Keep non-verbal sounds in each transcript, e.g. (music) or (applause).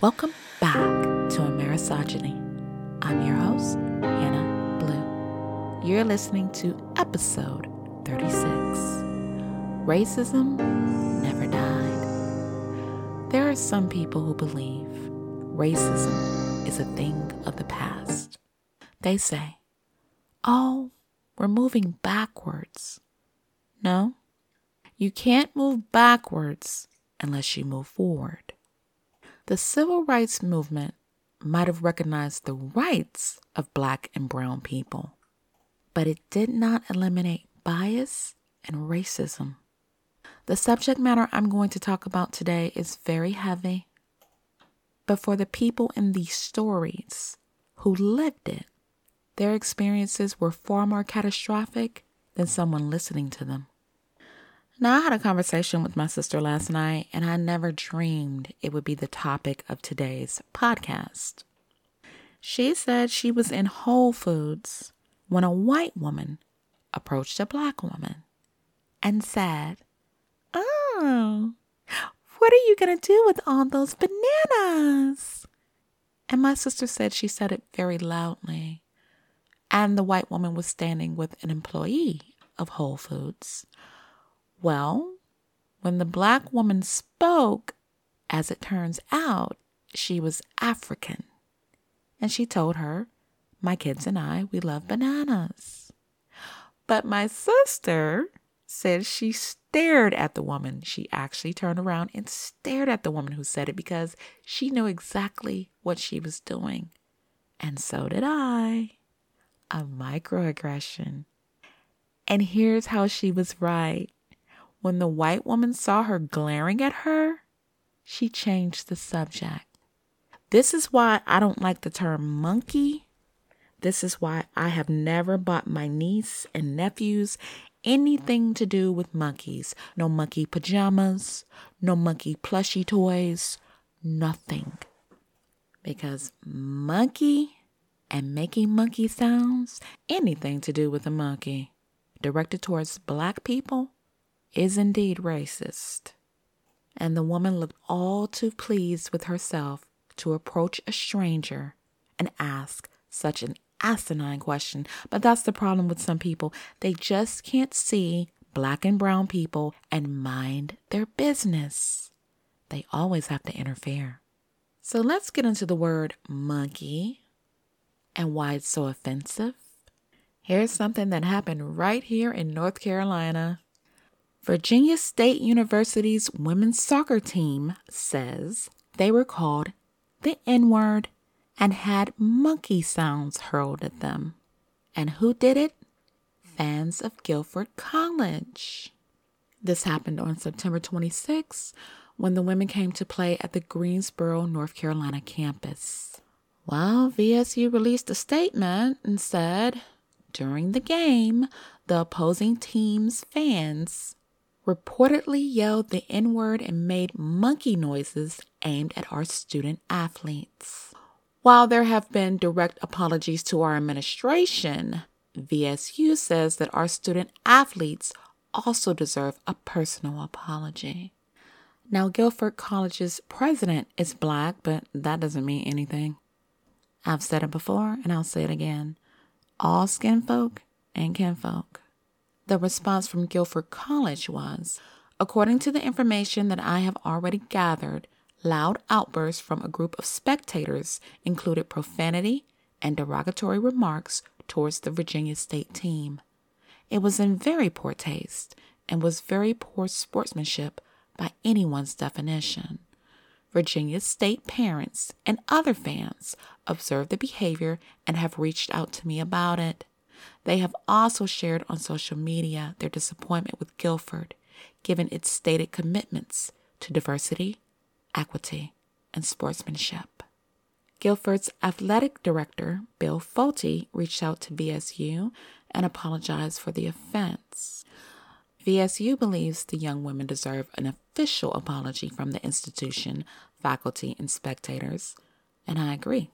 Welcome back to Amerisogyny. I'm your host, Hannah Blue. You're listening to episode 36 Racism Never Died. There are some people who believe racism is a thing of the past. They say, oh, we're moving backwards. No, you can't move backwards unless you move forward. The civil rights movement might have recognized the rights of black and brown people, but it did not eliminate bias and racism. The subject matter I'm going to talk about today is very heavy, but for the people in these stories who lived it, their experiences were far more catastrophic than someone listening to them. Now, I had a conversation with my sister last night, and I never dreamed it would be the topic of today's podcast. She said she was in Whole Foods when a white woman approached a black woman and said, Oh, what are you going to do with all those bananas? And my sister said she said it very loudly. And the white woman was standing with an employee of Whole Foods well, when the black woman spoke, as it turns out, she was African. And she told her, My kids and I, we love bananas. But my sister said she stared at the woman. She actually turned around and stared at the woman who said it because she knew exactly what she was doing. And so did I. A microaggression. And here's how she was right. When the white woman saw her glaring at her, she changed the subject. This is why I don't like the term monkey. This is why I have never bought my niece and nephews anything to do with monkeys. No monkey pajamas, no monkey plushie toys, nothing. Because monkey and making monkey sounds, anything to do with a monkey, directed towards black people, is indeed racist. And the woman looked all too pleased with herself to approach a stranger and ask such an asinine question. But that's the problem with some people. They just can't see black and brown people and mind their business. They always have to interfere. So let's get into the word monkey and why it's so offensive. Here's something that happened right here in North Carolina. Virginia State University's women's soccer team says they were called the N word and had monkey sounds hurled at them. And who did it? Fans of Guilford College. This happened on September 26 when the women came to play at the Greensboro, North Carolina campus. Well, VSU released a statement and said during the game, the opposing team's fans reportedly yelled the N word and made monkey noises aimed at our student athletes. While there have been direct apologies to our administration, VSU says that our student athletes also deserve a personal apology. Now, Guilford College's president is black, but that doesn't mean anything. I've said it before and I'll say it again. All skin folk and kinfolk. The response from Guilford College was According to the information that I have already gathered, loud outbursts from a group of spectators included profanity and derogatory remarks towards the Virginia State team. It was in very poor taste and was very poor sportsmanship by anyone's definition. Virginia State parents and other fans observed the behavior and have reached out to me about it. They have also shared on social media their disappointment with Guilford, given its stated commitments to diversity, equity, and sportsmanship. Guilford's athletic director, Bill Folty, reached out to VSU and apologized for the offense. VSU believes the young women deserve an official apology from the institution, faculty, and spectators, and I agree.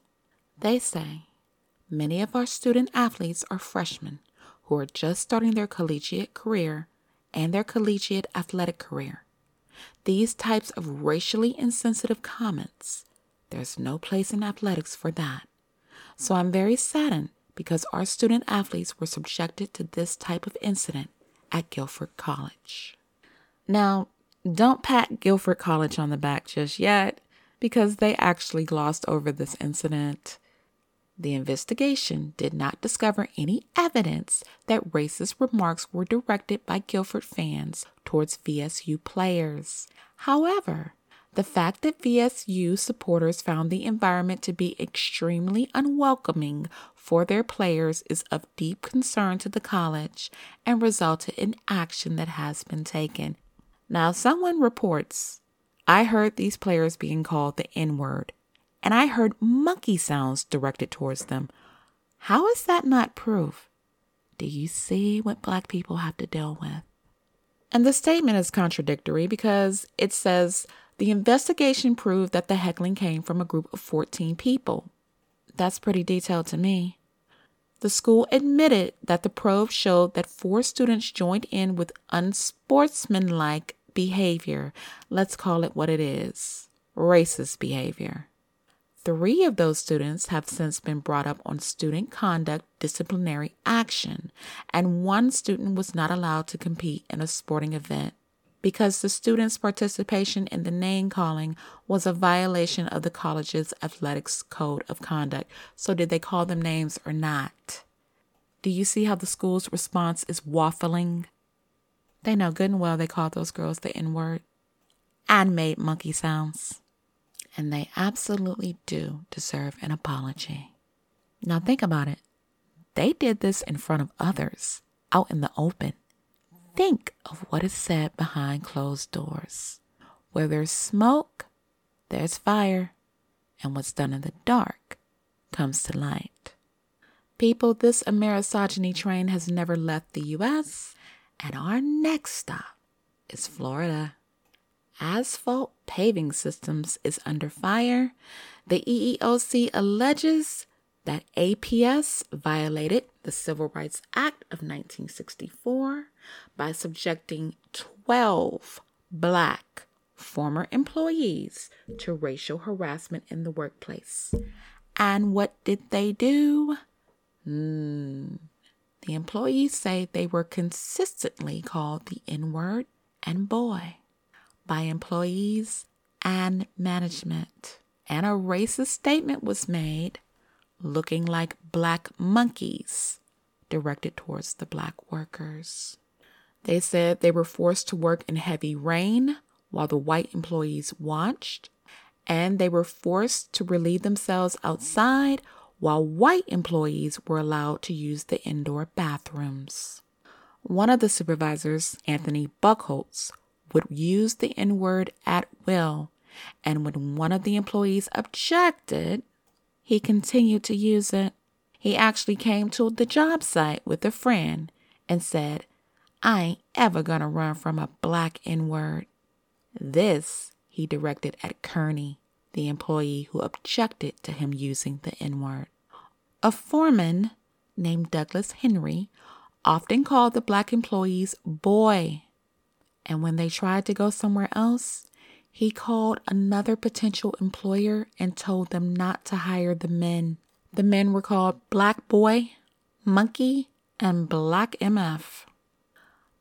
They say Many of our student athletes are freshmen who are just starting their collegiate career and their collegiate athletic career. These types of racially insensitive comments There's no place in athletics for that. So I'm very saddened because our student athletes were subjected to this type of incident at Guilford College. Now, don't pat Guilford College on the back just yet because they actually glossed over this incident. The investigation did not discover any evidence that racist remarks were directed by Guilford fans towards VSU players. However, the fact that VSU supporters found the environment to be extremely unwelcoming for their players is of deep concern to the college and resulted in action that has been taken. Now, someone reports, I heard these players being called the N word and I heard monkey sounds directed towards them. How is that not proof? Do you see what black people have to deal with? And the statement is contradictory because it says the investigation proved that the heckling came from a group of 14 people. That's pretty detailed to me. The school admitted that the probe showed that four students joined in with unsportsmanlike behavior. Let's call it what it is racist behavior. Three of those students have since been brought up on student conduct disciplinary action, and one student was not allowed to compete in a sporting event because the student's participation in the name calling was a violation of the college's athletics code of conduct. So, did they call them names or not? Do you see how the school's response is waffling? They know good and well they called those girls the N word and made monkey sounds and they absolutely do deserve an apology. Now, think about it. They did this in front of others, out in the open. Think of what is said behind closed doors. Where there's smoke, there's fire, and what's done in the dark comes to light. People, this Amerisogyny train has never left the U.S., and our next stop is Florida asphalt paving systems is under fire, the EEOC alleges that APS violated the Civil Rights Act of 1964 by subjecting 12 black former employees to racial harassment in the workplace. And what did they do? Hmm. The employees say they were consistently called the N word and boy by employees and management. And a racist statement was made looking like black monkeys directed towards the black workers. They said they were forced to work in heavy rain while the white employees watched, and they were forced to relieve themselves outside while white employees were allowed to use the indoor bathrooms. One of the supervisors, Anthony Buchholz, would use the N word at will, and when one of the employees objected, he continued to use it. He actually came to the job site with a friend and said, I ain't ever gonna run from a black N word. This he directed at Kearney, the employee who objected to him using the N word. A foreman named Douglas Henry often called the black employees boy and when they tried to go somewhere else, he called another potential employer and told them not to hire the men. The men were called Black Boy, Monkey, and Black MF.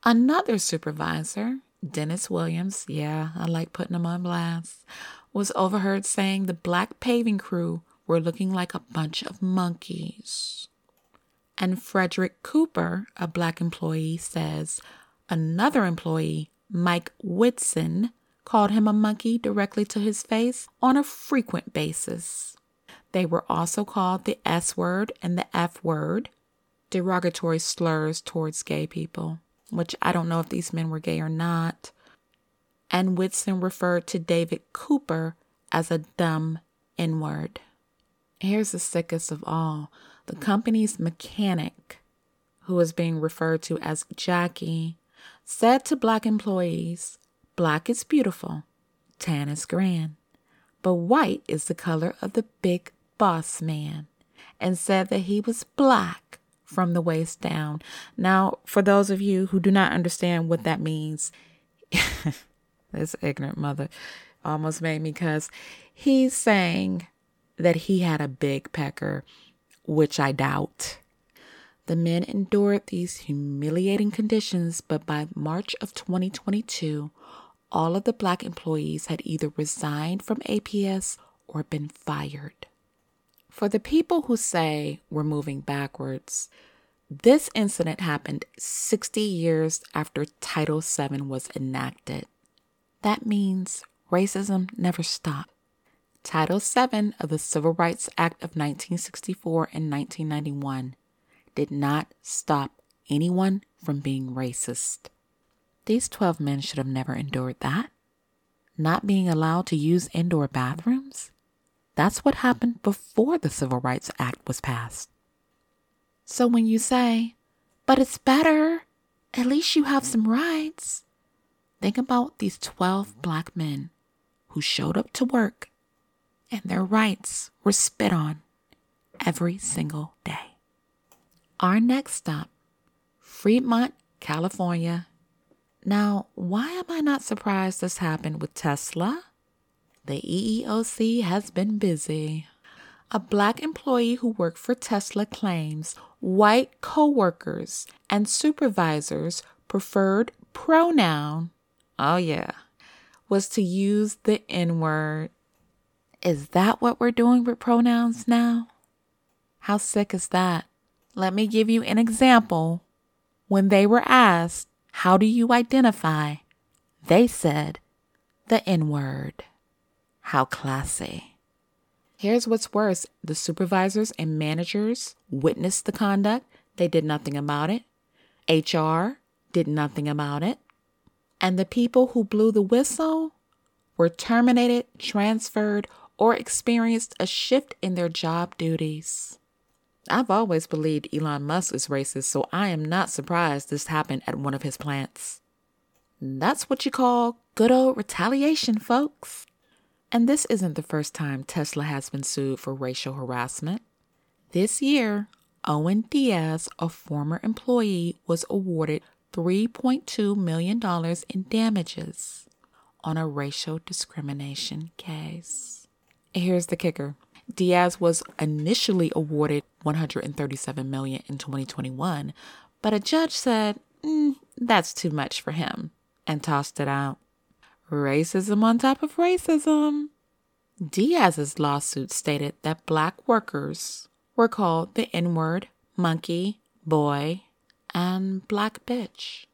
Another supervisor, Dennis Williams, yeah, I like putting him on blast, was overheard saying the black paving crew were looking like a bunch of monkeys. And Frederick Cooper, a black employee, says another employee Mike Whitson called him a monkey directly to his face on a frequent basis. They were also called the S word and the F word, derogatory slurs towards gay people, which I don't know if these men were gay or not. And Whitson referred to David Cooper as a dumb N word. Here's the sickest of all the company's mechanic, who was being referred to as Jackie, said to black employees, Black is beautiful, tan is grand, but white is the color of the big boss man, and said that he was black from the waist down. Now, for those of you who do not understand what that means, (laughs) this ignorant mother almost made me cuss. He's saying that he had a big pecker, which I doubt. The men endured these humiliating conditions, but by March of 2022, all of the black employees had either resigned from APS or been fired. For the people who say we're moving backwards, this incident happened 60 years after Title VII was enacted. That means racism never stopped. Title VII of the Civil Rights Act of 1964 and 1991 did not stop anyone from being racist. These 12 men should have never endured that. Not being allowed to use indoor bathrooms? That's what happened before the Civil Rights Act was passed. So when you say, but it's better, at least you have some rights, think about these 12 black men who showed up to work and their rights were spit on every single day. Our next stop, Fremont, California. Now, why am I not surprised this happened with Tesla? The EEOC has been busy. A black employee who worked for Tesla claims white coworkers and supervisors preferred pronoun, oh yeah, was to use the N word. Is that what we're doing with pronouns now? How sick is that? Let me give you an example. When they were asked, How do you identify? they said, The N word. How classy. Here's what's worse the supervisors and managers witnessed the conduct, they did nothing about it. HR did nothing about it. And the people who blew the whistle were terminated, transferred, or experienced a shift in their job duties. I've always believed Elon Musk is racist, so I am not surprised this happened at one of his plants. That's what you call good old retaliation, folks. And this isn't the first time Tesla has been sued for racial harassment. This year, Owen Diaz, a former employee, was awarded $3.2 million in damages on a racial discrimination case. Here's the kicker. Diaz was initially awarded 137 million in 2021, but a judge said, mm, that's too much for him and tossed it out. Racism on top of racism. Diaz's lawsuit stated that black workers were called the N word, monkey, boy, and black bitch.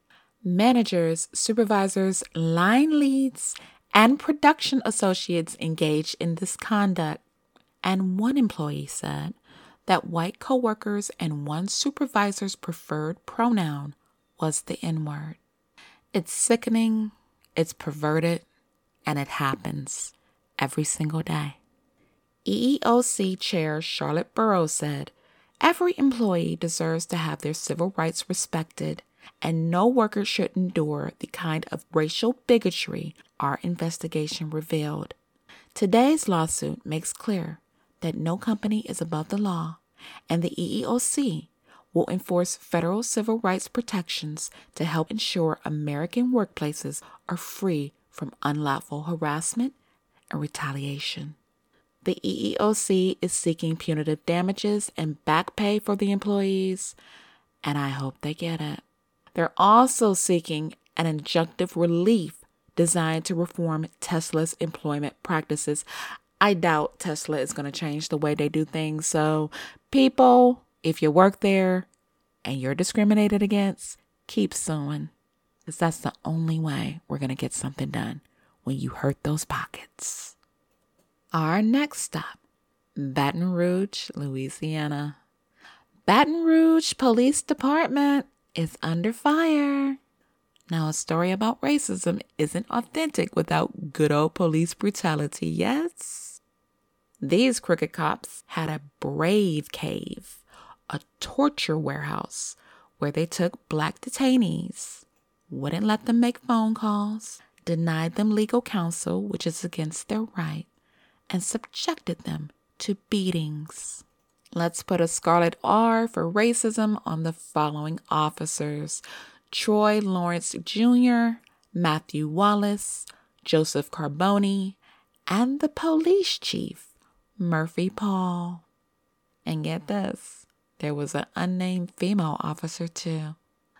Managers, supervisors, line leads, and production associates engaged in this conduct. And one employee said that white coworkers and one supervisor's preferred pronoun was the N word. It's sickening it's perverted, and it happens every single day. EEOC Chair Charlotte Burrows said, Every employee deserves to have their civil rights respected, and no worker should endure the kind of racial bigotry our investigation revealed. Today's lawsuit makes clear that no company is above the law, and the EEOC will enforce federal civil rights protections to help ensure American workplaces are free from unlawful harassment and retaliation. The EEOC is seeking punitive damages and back pay for the employees, and I hope they get it. They're also seeking an injunctive relief designed to reform Tesla's employment practices. I doubt Tesla is going to change the way they do things, so people, if you work there and you're discriminated against, keep suing. Because that's the only way we're going to get something done when you hurt those pockets. Our next stop Baton Rouge, Louisiana. Baton Rouge Police Department is under fire. Now, a story about racism isn't authentic without good old police brutality, yes? These crooked cops had a brave cave a torture warehouse where they took black detainees, wouldn't let them make phone calls, denied them legal counsel, which is against their right, and subjected them to beatings. Let's put a scarlet R for racism on the following officers Troy Lawrence Jr., Matthew Wallace, Joseph Carboni, and the police chief, Murphy Paul. And get this there was an unnamed female officer, too.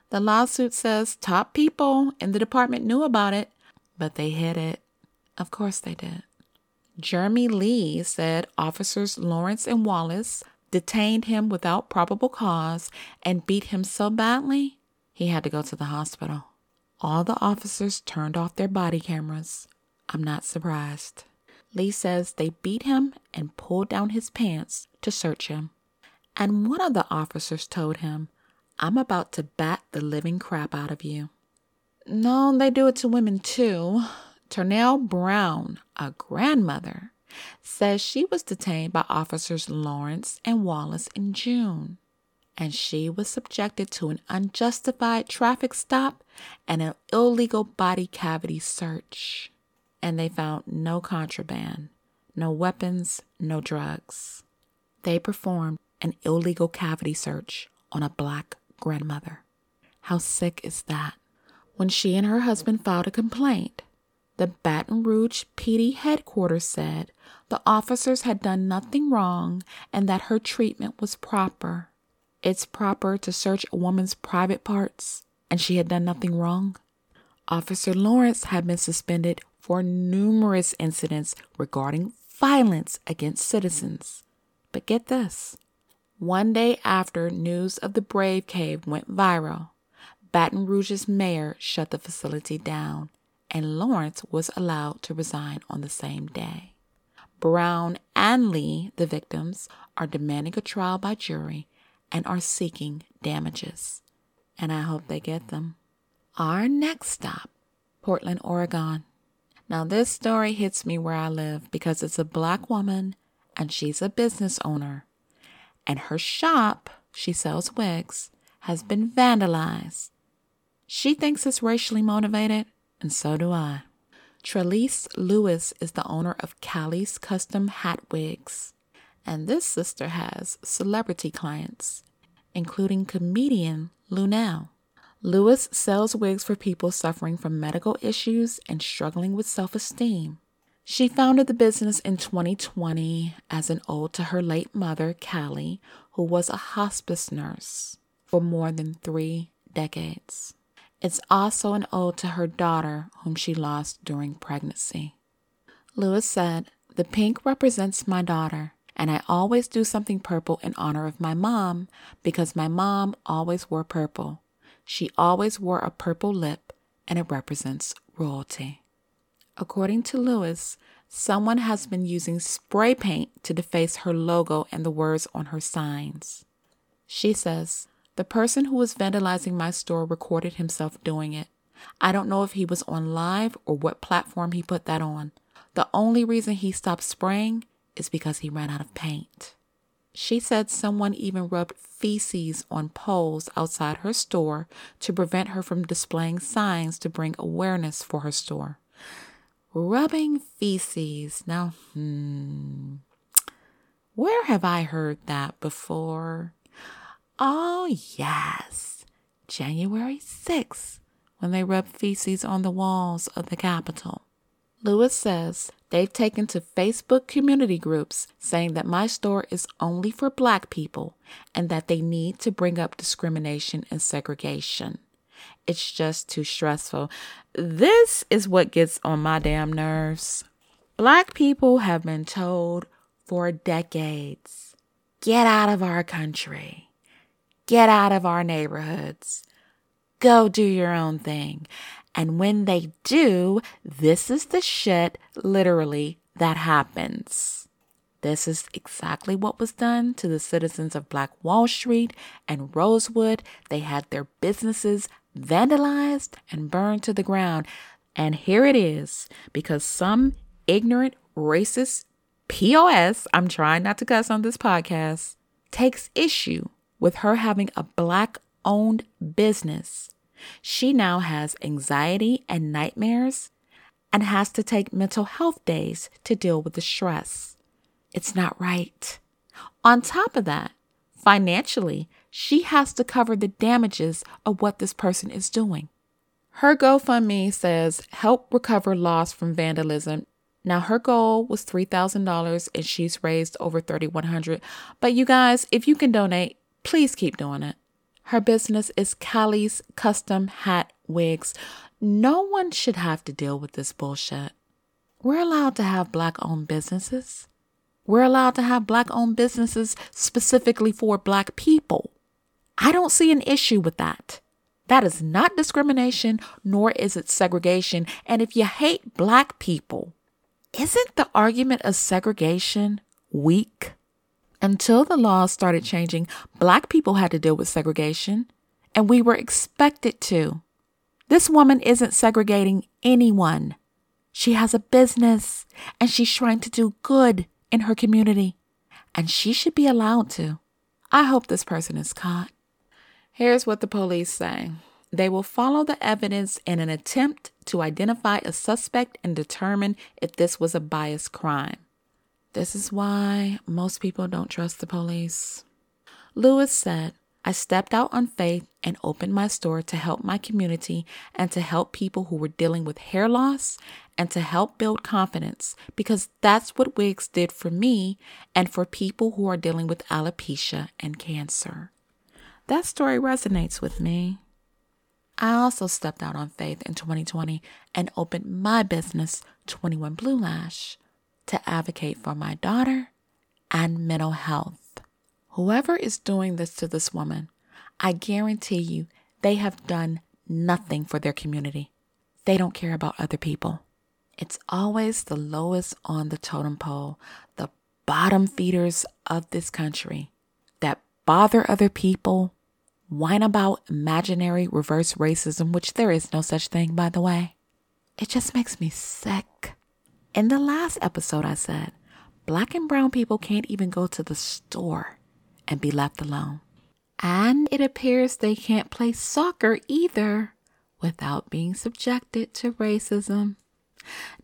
The lawsuit says top people in the department knew about it, but they hid it. Of course they did. Jeremy Lee said officers Lawrence and Wallace detained him without probable cause and beat him so badly he had to go to the hospital. All the officers turned off their body cameras. I'm not surprised. Lee says they beat him and pulled down his pants to search him. And one of the officers told him, I'm about to bat the living crap out of you. No, they do it to women too. Ternell Brown, a grandmother, says she was detained by officers Lawrence and Wallace in June, and she was subjected to an unjustified traffic stop and an illegal body cavity search. And they found no contraband, no weapons, no drugs. They performed an illegal cavity search on a black grandmother. How sick is that? When she and her husband filed a complaint, the Baton Rouge PD headquarters said the officers had done nothing wrong and that her treatment was proper. It's proper to search a woman's private parts, and she had done nothing wrong. Officer Lawrence had been suspended for numerous incidents regarding violence against citizens. But get this one day after news of the Brave Cave went viral, Baton Rouge's mayor shut the facility down, and Lawrence was allowed to resign on the same day. Brown and Lee, the victims, are demanding a trial by jury and are seeking damages. And I hope they get them. Our next stop, Portland, Oregon. Now, this story hits me where I live because it's a black woman and she's a business owner and her shop, she sells wigs, has been vandalized. She thinks it's racially motivated, and so do I. Trelise Lewis is the owner of Callie's Custom Hat Wigs, and this sister has celebrity clients, including comedian Luenell. Lewis sells wigs for people suffering from medical issues and struggling with self esteem. She founded the business in 2020 as an ode to her late mother, Callie, who was a hospice nurse for more than three decades. It's also an ode to her daughter, whom she lost during pregnancy. Lewis said, The pink represents my daughter, and I always do something purple in honor of my mom because my mom always wore purple. She always wore a purple lip, and it represents royalty. According to Lewis, someone has been using spray paint to deface her logo and the words on her signs. She says, The person who was vandalizing my store recorded himself doing it. I don't know if he was on live or what platform he put that on. The only reason he stopped spraying is because he ran out of paint. She said someone even rubbed feces on poles outside her store to prevent her from displaying signs to bring awareness for her store. Rubbing feces. Now, hmm, where have I heard that before? Oh, yes, January 6th, when they rubbed feces on the walls of the Capitol. Lewis says they've taken to Facebook community groups saying that my store is only for black people and that they need to bring up discrimination and segregation. It's just too stressful. This is what gets on my damn nerves. Black people have been told for decades get out of our country, get out of our neighborhoods, go do your own thing. And when they do, this is the shit literally that happens. This is exactly what was done to the citizens of Black Wall Street and Rosewood. They had their businesses vandalized and burned to the ground. And here it is because some ignorant, racist POS, I'm trying not to cuss on this podcast, takes issue with her having a black owned business. She now has anxiety and nightmares and has to take mental health days to deal with the stress. It's not right. On top of that, financially, she has to cover the damages of what this person is doing. Her GoFundMe says help recover loss from vandalism. Now her goal was $3,000 and she's raised over 3100. But you guys, if you can donate, please keep doing it. Her business is Callie's Custom Hat Wigs. No one should have to deal with this bullshit. We're allowed to have black owned businesses. We're allowed to have black owned businesses specifically for black people. I don't see an issue with that. That is not discrimination, nor is it segregation. And if you hate black people, isn't the argument of segregation weak? Until the laws started changing, black people had to deal with segregation, and we were expected to. This woman isn't segregating anyone. She has a business and she's trying to do good in her community, and she should be allowed to. I hope this person is caught. Here's what the police say they will follow the evidence in an attempt to identify a suspect and determine if this was a biased crime. This is why most people don't trust the police. Lewis said, I stepped out on faith and opened my store to help my community and to help people who were dealing with hair loss and to help build confidence because that's what wigs did for me and for people who are dealing with alopecia and cancer. That story resonates with me. I also stepped out on faith in 2020 and opened my business, 21 Blue Lash, to advocate for my daughter and mental health. Whoever is doing this to this woman, I guarantee you they have done nothing for their community. They don't care about other people. It's always the lowest on the totem pole, the bottom feeders of this country that bother other people whine about imaginary reverse racism, which there is no such thing, by the way. It just makes me sick. In the last episode, I said, black and brown people can't even go to the store and be left alone. And it appears they can't play soccer either without being subjected to racism.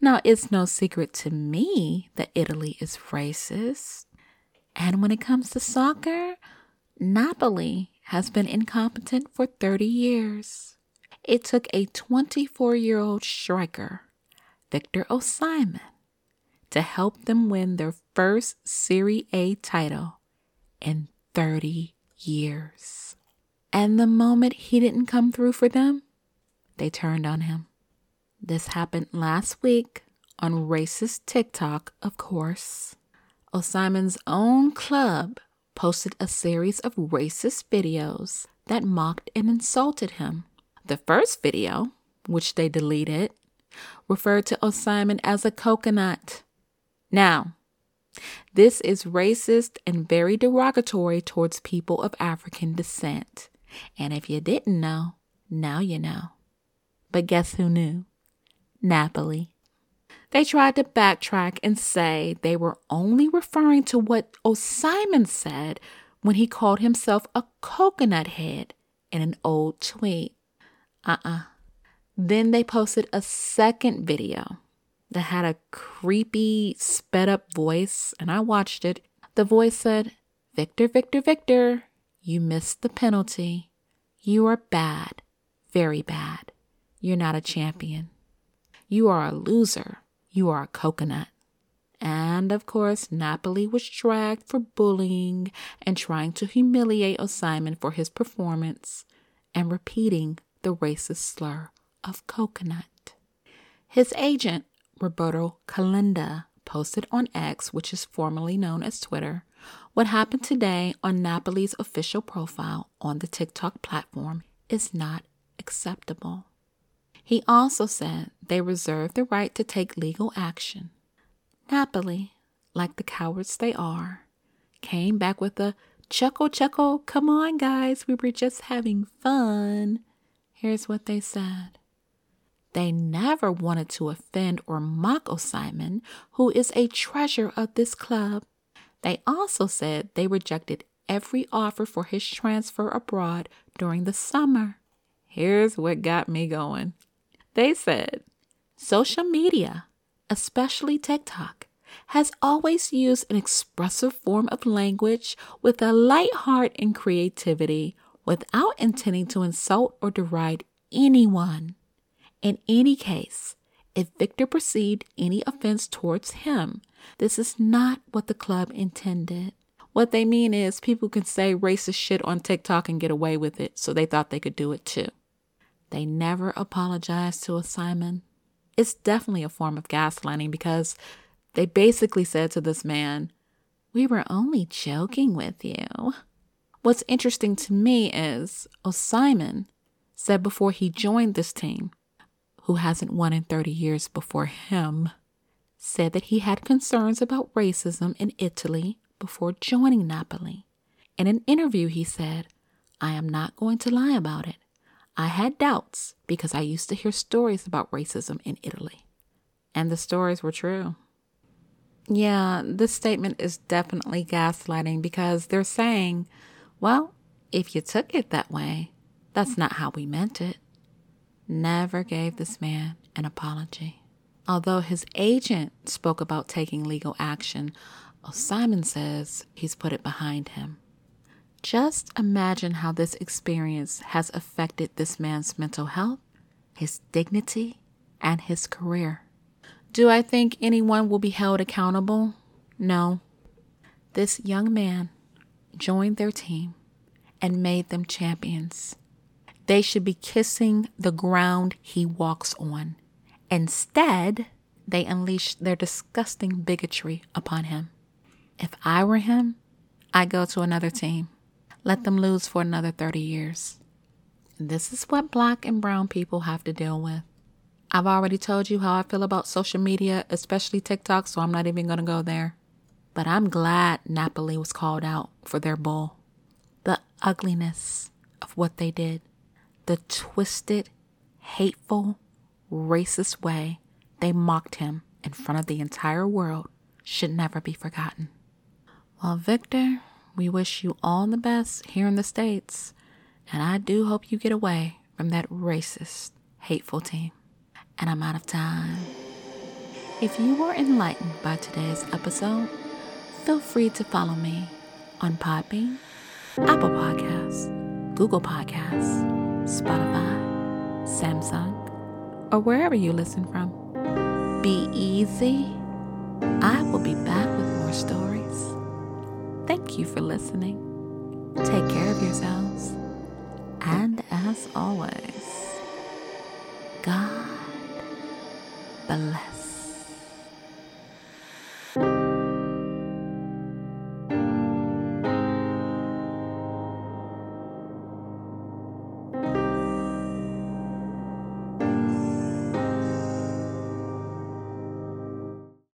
Now, it's no secret to me that Italy is racist. And when it comes to soccer, Napoli has been incompetent for 30 years. It took a 24 year old striker, Victor Osimhen, to help them win their first Serie A title in 30 years. And the moment he didn't come through for them, they turned on him. This happened last week on racist TikTok, of course. Osimhen's own club posted a series of racist videos that mocked and insulted him. The first video, which they deleted, referred to Osimhen as a coconut. Now, this is racist and very derogatory towards people of African descent. And if you didn't know, now you know. But guess who knew? Napoli. They tried to backtrack and say they were only referring to what Osimhen said when he called himself a coconut head in an old tweet. Uh uh-uh. uh Then they posted a second video that had a creepy, sped up voice, and I watched it. The voice said, Victor, Victor, Victor, you missed the penalty. You are bad, very bad. You're not a champion. You are a loser. You are a coconut. And of course, Napoli was dragged for bullying and trying to humiliate Osimhen for his performance and repeating the racist slur of coconut. His agent, Roberto Calenda, posted on X, which is formerly known as Twitter, what happened today on Napoli's official profile on the TikTok platform is not acceptable. He also said they reserve the right to take legal action. Napoli, like the cowards they are, came back with a chuckle, chuckle, come on, guys, we were just having fun. Here's what they said. They never wanted to offend or mock Osimhen, who is a treasure of this club. They also said they rejected every offer for his transfer abroad during the summer. Here's what got me going. They said social media, especially TikTok, has always used an expressive form of language with a light heart and creativity without intending to insult or deride anyone. In any case, if Victor perceived any offense towards him, this is not what the club intended. What they mean is people can say racist shit on TikTok and get away with it, so they thought they could do it too. They never apologized to Osimhen. It's definitely a form of gaslighting because they basically said to this man, We were only joking with you. What's interesting to me is Osimhen said before he joined this team, who hasn't won in 30 years before him, said that he had concerns about racism in Italy before joining Napoli. In an interview, he said, I am not going to lie about it. I had doubts because I used to hear stories about racism in Italy. And the stories were true. Yeah, this statement is definitely gaslighting because they're saying, well, if you took it that way, that's not how we meant it. Never gave this man an apology. Although his agent spoke about taking legal action, Osimhen says he's put it behind him. Just imagine how this experience has affected this man's mental health, his dignity, and his career. Do I think anyone will be held accountable? No. This young man joined their team and made them champions. They should be kissing the ground he walks on. Instead, they unleash their disgusting bigotry upon him. If I were him, I'd go to another team. Let them lose for another 30 years. This is what black and brown people have to deal with. I've already told you how I feel about social media, especially TikTok, so I'm not even going to go there. But I'm glad Napoli was called out for their bull. The ugliness of what they did, the twisted, hateful, racist way they mocked him in front of the entire world should never be forgotten. Well, Victor, we wish you all the best here in the States, and I do hope you get away from that racist, hateful team. And I'm out of time. If you were enlightened by today's episode, feel free to follow me on Podbean, Apple Podcasts, Google Podcasts, Spotify, Samsung, or wherever you listen from. Be easy. I will be back with more stories. Thank you for listening. Take care of yourselves. And as always, God bless.